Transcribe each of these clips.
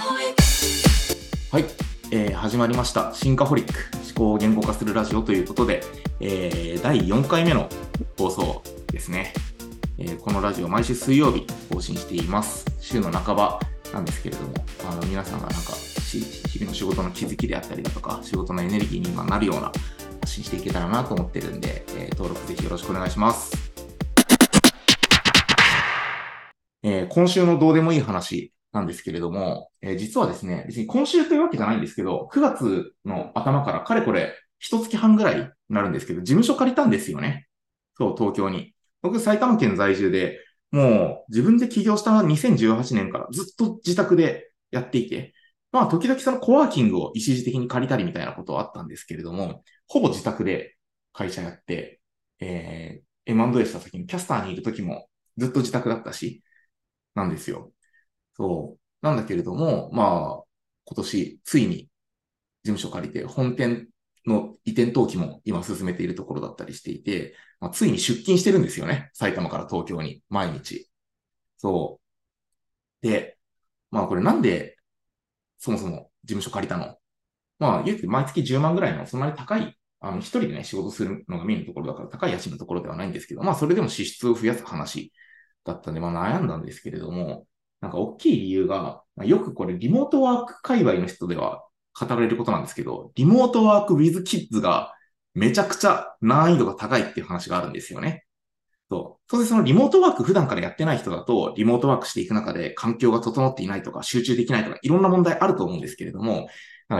はい、えー、始まりました。シンカホリック思考を言語化するラジオということで、えー、第4回目の放送ですね、えー。このラジオ毎週水曜日更新しています。週の半ばなんですけれども、あの皆さんがなんか日々の仕事の気づきであったりだとか、仕事のエネルギーに今なるような発信していけたらなと思ってるんで、えー、登録ぜひよろしくお願いします。えー、今週のどうでもいい話なんですけれども、えー、実はですね、別に今週というわけじゃないんですけど、9月の頭からかれこれ、一月半ぐらいになるんですけど、事務所借りたんですよね。そう、東京に。僕、埼玉県在住で、もう自分で起業した2018年からずっと自宅でやっていて、まあ、時々そのコワーキングを一時的に借りたりみたいなことはあったんですけれども、ほぼ自宅で会社やって、えー、M&A した時にキャスターにいる時もずっと自宅だったし、なんですよ。そう。なんだけれども、まあ、今年、ついに事務所借りて、本店の移転登記も今進めているところだったりしていて、まあ、ついに出勤してるんですよね。埼玉から東京に、毎日。そう。で、まあこれなんで、そもそも事務所借りたの？まあ言うて毎月10万ぐらいのそんなに高い、あの一人でね仕事するのがメインのところだから高い家賃のところではないんですけど、まあそれでも支出を増やす話だったんで、まあ悩んだんですけれども、なんか大きい理由が、よくこれリモートワーク界隈の人では語られることなんですけど、リモートワーク with kids がめちゃくちゃ難易度が高いっていう話があるんですよね。そう。そしてそのリモートワーク普段からやってない人だと、リモートワークしていく中で環境が整っていないとか、集中できないとか、いろんな問題あると思うんですけれども、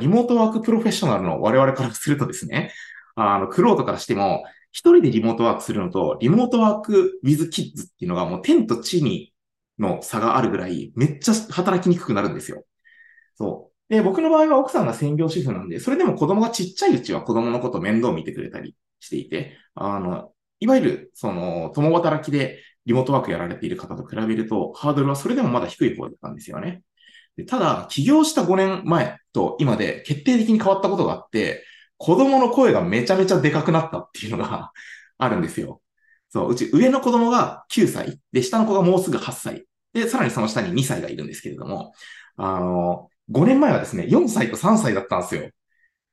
リモートワークプロフェッショナルの我々からするとですね、あの、クロートからしても、一人でリモートワークするのと、リモートワーク with kids っていうのがもう天と地にの差があるぐらい、めっちゃ働きにくくなるんですよ。そう。で、僕の場合は奥さんが専業主婦なんで、それでも子供がちっちゃいうちは子供のこと面倒見てくれたりしていて、あの、いわゆる、その、共働きでリモートワークやられている方と比べると、ハードルはそれでもまだ低い方だったんですよね。でただ、起業した5年前と今で決定的に変わったことがあって、子供の声がめちゃめちゃでかくなったっていうのがあるんですよ。そう、うち上の子供が9歳、で、下の子がもうすぐ8歳。で、さらにその下に2歳がいるんですけれども、あの、5年前はですね、4歳と3歳だったんですよ。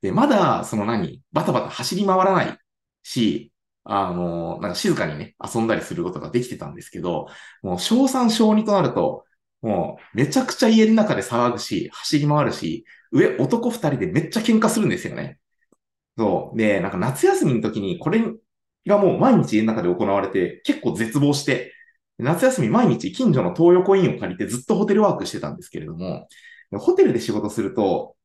で、まだ、その何、バタバタ走り回らないし、あの、なんか静かにね、遊んだりすることができてたんですけど、もう小3、小2となると、もうめちゃくちゃ家の中で騒ぐし、走り回るし、上男2人でめっちゃ喧嘩するんですよね。そう。で、なんか夏休みの時にこれがもう毎日家の中で行われて、結構絶望して、夏休み毎日近所の東横インを借りてずっとホテルワークしてたんですけれども、ホテルで仕事すると、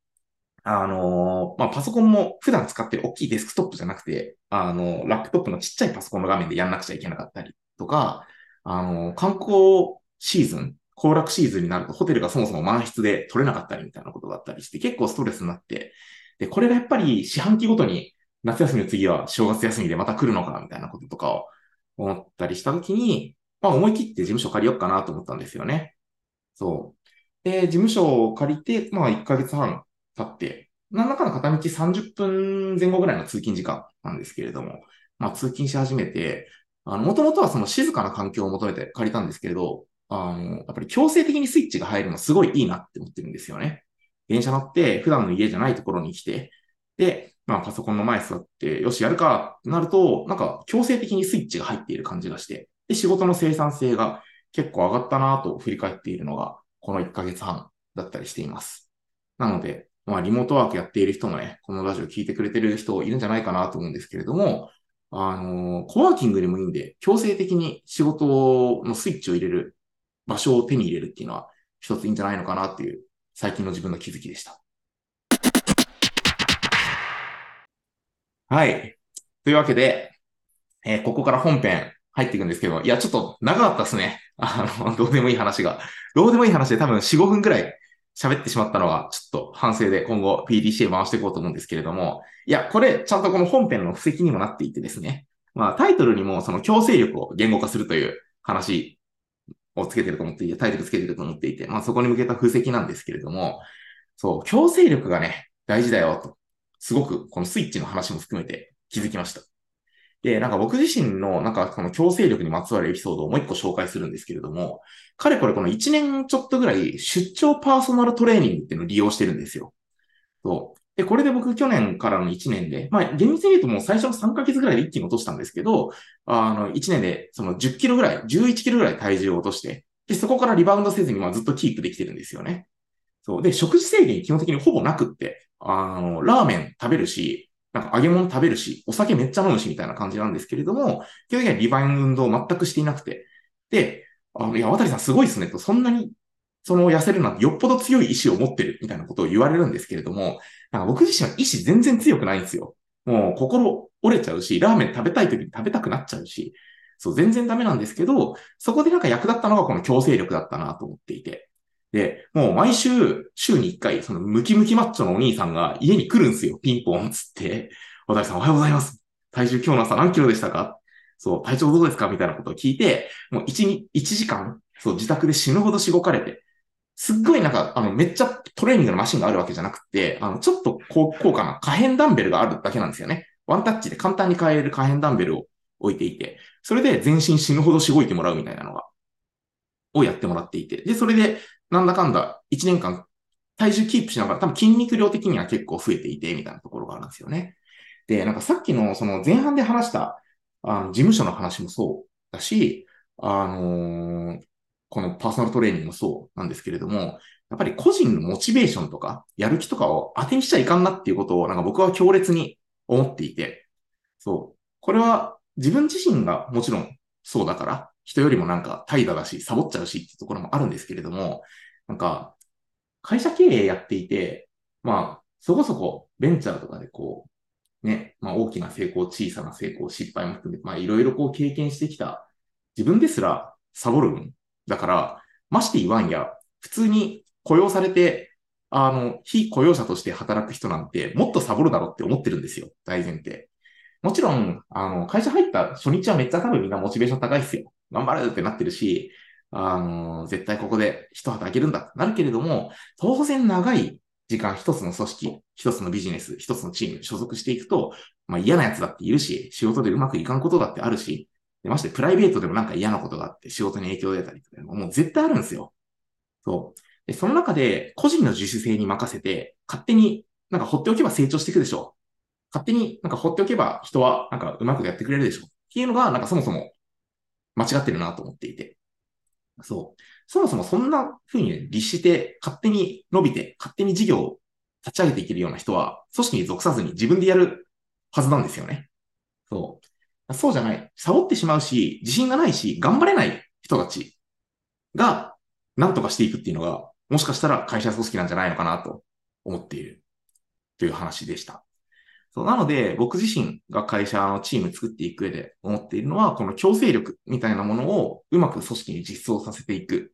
あのー、まあ、パソコンも普段使ってる大きいデスクトップじゃなくて、あのー、ラップトップのちっちゃいパソコンの画面でやんなくちゃいけなかったりとか、あのー、観光シーズン、行楽シーズンになるとホテルがそもそも満室で取れなかったりみたいなことがあったりして、結構ストレスになって、で、これがやっぱり四半期ごとに夏休みの次は正月休みでまた来るのかなみたいなこととかを思ったりしたときに、まあ思い切って事務所借りようかなと思ったんですよね。そう。で、事務所を借りて、まあ1ヶ月半経って、何らかの片道30分前後ぐらいの通勤時間なんですけれども、まあ通勤し始めて、あの、もともとはその静かな環境を求めて借りたんですけれど、あの、やっぱり強制的にスイッチが入るのすごいいいなって思ってるんですよね。電車乗って普段の家じゃないところに来て、で、まあパソコンの前座って、よし、やるかってなると、なんか強制的にスイッチが入っている感じがして、で、仕事の生産性が結構上がったなと振り返っているのが、この1ヶ月半だったりしています。なので、まあ、リモートワークやっている人もね、このラジオ聞いてくれてる人いるんじゃないかなと思うんですけれども、あの、コワーキングでもいいんで、強制的に仕事のスイッチを入れる場所を手に入れるっていうのは一ついいんじゃないのかなっていう最近の自分の気づきでした。はい。というわけで、えー、ここから本編入っていくんですけど、いや、ちょっと長かったですね。あの、どうでもいい話が。どうでもいい話で多分4、5分くらい喋ってしまったのは、ちょっと反省で今後 PDCA 回していこうと思うんですけれども、いや、これ、ちゃんとこの本編の布石にもなっていてですね。まあ、タイトルにもその強制力を言語化するという話をつけてると思っていて、タイトルつけてると思っていて、まあ、そこに向けた布石なんですけれども、そう、強制力がね、大事だよと。すごく、このスイッチの話も含めて気づきました。で、なんか僕自身の、なんかこの強制力にまつわるエピソードをもう一個紹介するんですけれども、かれこれこの1年ちょっとぐらい出張パーソナルトレーニングっていうのを利用してるんですよ。そう。で、これで僕去年からの1年で、まあ厳密に言うともう最初の3ヶ月ぐらいで一気に落としたんですけど、あの、1年でその10キロぐらい、11キロぐらい体重を落として、で、そこからリバウンドせずにまあずっとキープできてるんですよね。そう。で、食事制限基本的にほぼなくって、あの、ラーメン食べるし、なんか揚げ物食べるし、お酒めっちゃ飲むしみたいな感じなんですけれども、基本的にはリバウンドを全くしていなくて。で、あの、いや、渡さんすごいっすねと、そんなに、その痩せるなんてよっぽど強い意志を持ってるみたいなことを言われるんですけれども、なんか僕自身は意志全然強くないんですよ。もう心折れちゃうし、ラーメン食べたい時に食べたくなっちゃうし、そう、全然ダメなんですけど、そこでなんか役立ったのがこの強制力だったなと思っていて。で、もう毎週、週に一回、そのムキムキマッチョのお兄さんが家に来るんですよ。ピンポンつって。小田さんおはようございます。体重今日の朝何キロでしたかそう、体調どうですかみたいなことを聞いて、もう1、1時間、そう、自宅で死ぬほどしごかれて、すっごいなんか、あの、めっちゃトレーニングのマシンがあるわけじゃなくて、あの、ちょっと高価な可変ダンベルがあるだけなんですよね。ワンタッチで簡単に買える可変ダンベルを置いていて、それで全身死ぬほどしごいてもらうみたいなのが、をやってもらっていて、で、それでなんだかんだ1年間体重キープしながら多分筋肉量的には結構増えていて、みたいなところがあるんですよね。で、なんかさっきのその前半で話したあの事務所の話もそうだし、あのー、このパーソナルトレーニングもそうなんですけれども、やっぱり個人のモチベーションとか、やる気とかを当てにしちゃいかんなっていうことを、なんか僕は強烈に思っていて、そう。これは自分自身がもちろんそうだから、人よりもなんか怠惰だし、サボっちゃうしっていうところもあるんですけれども、なんか、会社経営やっていて、まあ、そこそこベンチャーとかでこう、ね、まあ大きな成功、小さな成功、失敗も含めて、まあいろいろこう経験してきた自分ですらサボるんだから、まして言わんや、普通に雇用されて、あの、非雇用者として働く人なんてもっとサボるだろうって思ってるんですよ。大前提。もちろん、あの、会社入った初日はめっちゃ多分みんなモチベーション高いっすよ。頑張るってなってるし、あの、絶対ここで一旗あげるんだってなるけれども、当然長い時間一つの組織、一つのビジネス、一つのチームに所属していくと、まあ嫌なやつだっているし、仕事でうまくいかんことだってあるし、でましてプライベートでもなんか嫌なことがあって仕事に影響出たりとか、もう絶対あるんですよ。そう。で、その中で個人の自主性に任せて、勝手になんか放っておけば成長していくでしょう。勝手になんか放っておけば人はなんかうまくやってくれるでしょう。っていうのがなんかそもそも間違ってるなと思っていて。そう。そもそもそんな風に、ね、律して勝手に伸びて、勝手に事業を立ち上げていけるような人は、組織に属さずに自分でやるはずなんですよね。そう。そうじゃない。サボってしまうし、自信がないし、頑張れない人たちが、何とかしていくっていうのが、もしかしたら会社組織なんじゃないのかなと思っているという話でした。そうなので、僕自身が会社のチーム作っていく上で思っているのは、この強制力みたいなものをうまく組織に実装させていく。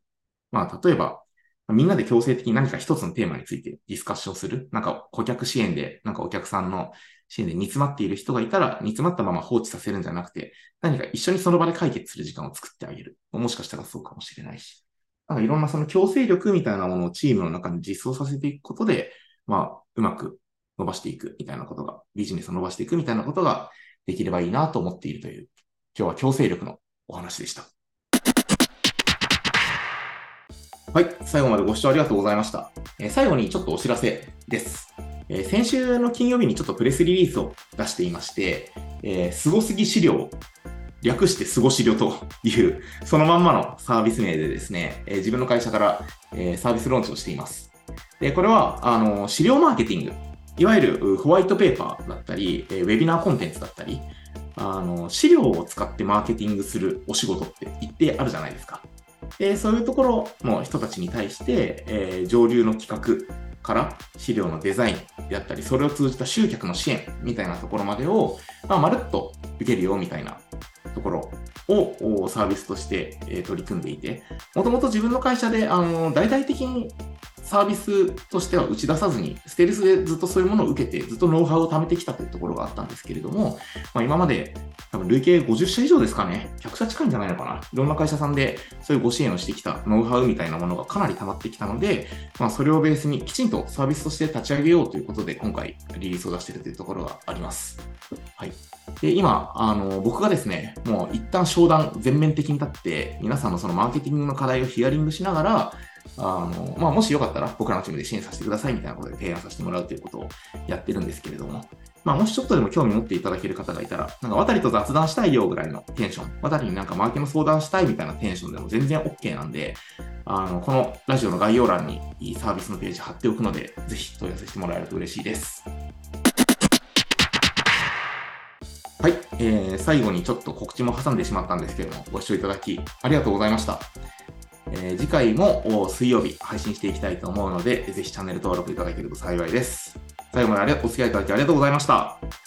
まあ、例えば、みんなで強制的に何か一つのテーマについてディスカッションする。なんか顧客支援で、なんかお客さんの支援で煮詰まっている人がいたら、煮詰まったまま放置させるんじゃなくて、何か一緒にその場で解決する時間を作ってあげる。もしかしたらそうかもしれないし。なんかいろんなその強制力みたいなものをチームの中に実装させていくことで、まあ、うまく伸ばしていくみたいなことが、ビジネスを伸ばしていくみたいなことができればいいなと思っているという、今日は強制力のお話でした。はい。最後までご視聴ありがとうございました。えー、最後にちょっとお知らせです。えー、先週の金曜日にちょっとプレスリリースを出していまして、えー、すごすぎ資料、略してすご資料という、そのまんまのサービス名でですね、えー、自分の会社から、え、サービスローンチをしています。で、これは、あの、資料マーケティングいわゆるホワイトペーパーだったり、ウェビナーコンテンツだったり、あの、資料を使ってマーケティングするお仕事って一定あるじゃないですか。で、そういうところの人たちに対して、えー、上流の企画から資料のデザインであったり、それを通じた集客の支援みたいなところまでを、まあ、まるっと受けるよみたいなところをサービスとして、取り組んでいて、もともと自分の会社であの大々的にサービスとしては打ち出さずに、ステルスでずっとそういうものを受けて、ずっとノウハウを貯めてきたというところがあったんですけれども、まあ、今まで多分累計50社以上ですかね、100社近いんじゃないのかな。いろんな会社さんでそういうご支援をしてきたノウハウみたいなものがかなり溜まってきたので、まあ、それをベースにきちんとサービスとして立ち上げようということで、今回リリースを出しているというところがあります。はい。で、今、あの、僕がですね、もう一旦商談全面的に立って、皆さんのそのマーケティングの課題をヒアリングしながら、あの、まあ、もしよかったら僕らのチームで支援させてくださいみたいなことで提案させてもらうということをやってるんですけれども、まあ、もしちょっとでも興味持っていただける方がいたら、なんか渡りと雑談したいよぐらいのテンション、渡りになんかマーケの相談したいみたいなテンションでも全然 OK なんで、あの、このラジオの概要欄にいいサービスのページ貼っておくので、ぜひ問い合わせしてもらえると嬉しいです。はい、えー、最後にちょっと告知も挟んでしまったんですけれども、ご視聴いただきありがとうございました。えー、次回も水曜日配信していきたいと思うので、ぜひチャンネル登録いただけると幸いです。最後までお付き合いいただきありがとうございました。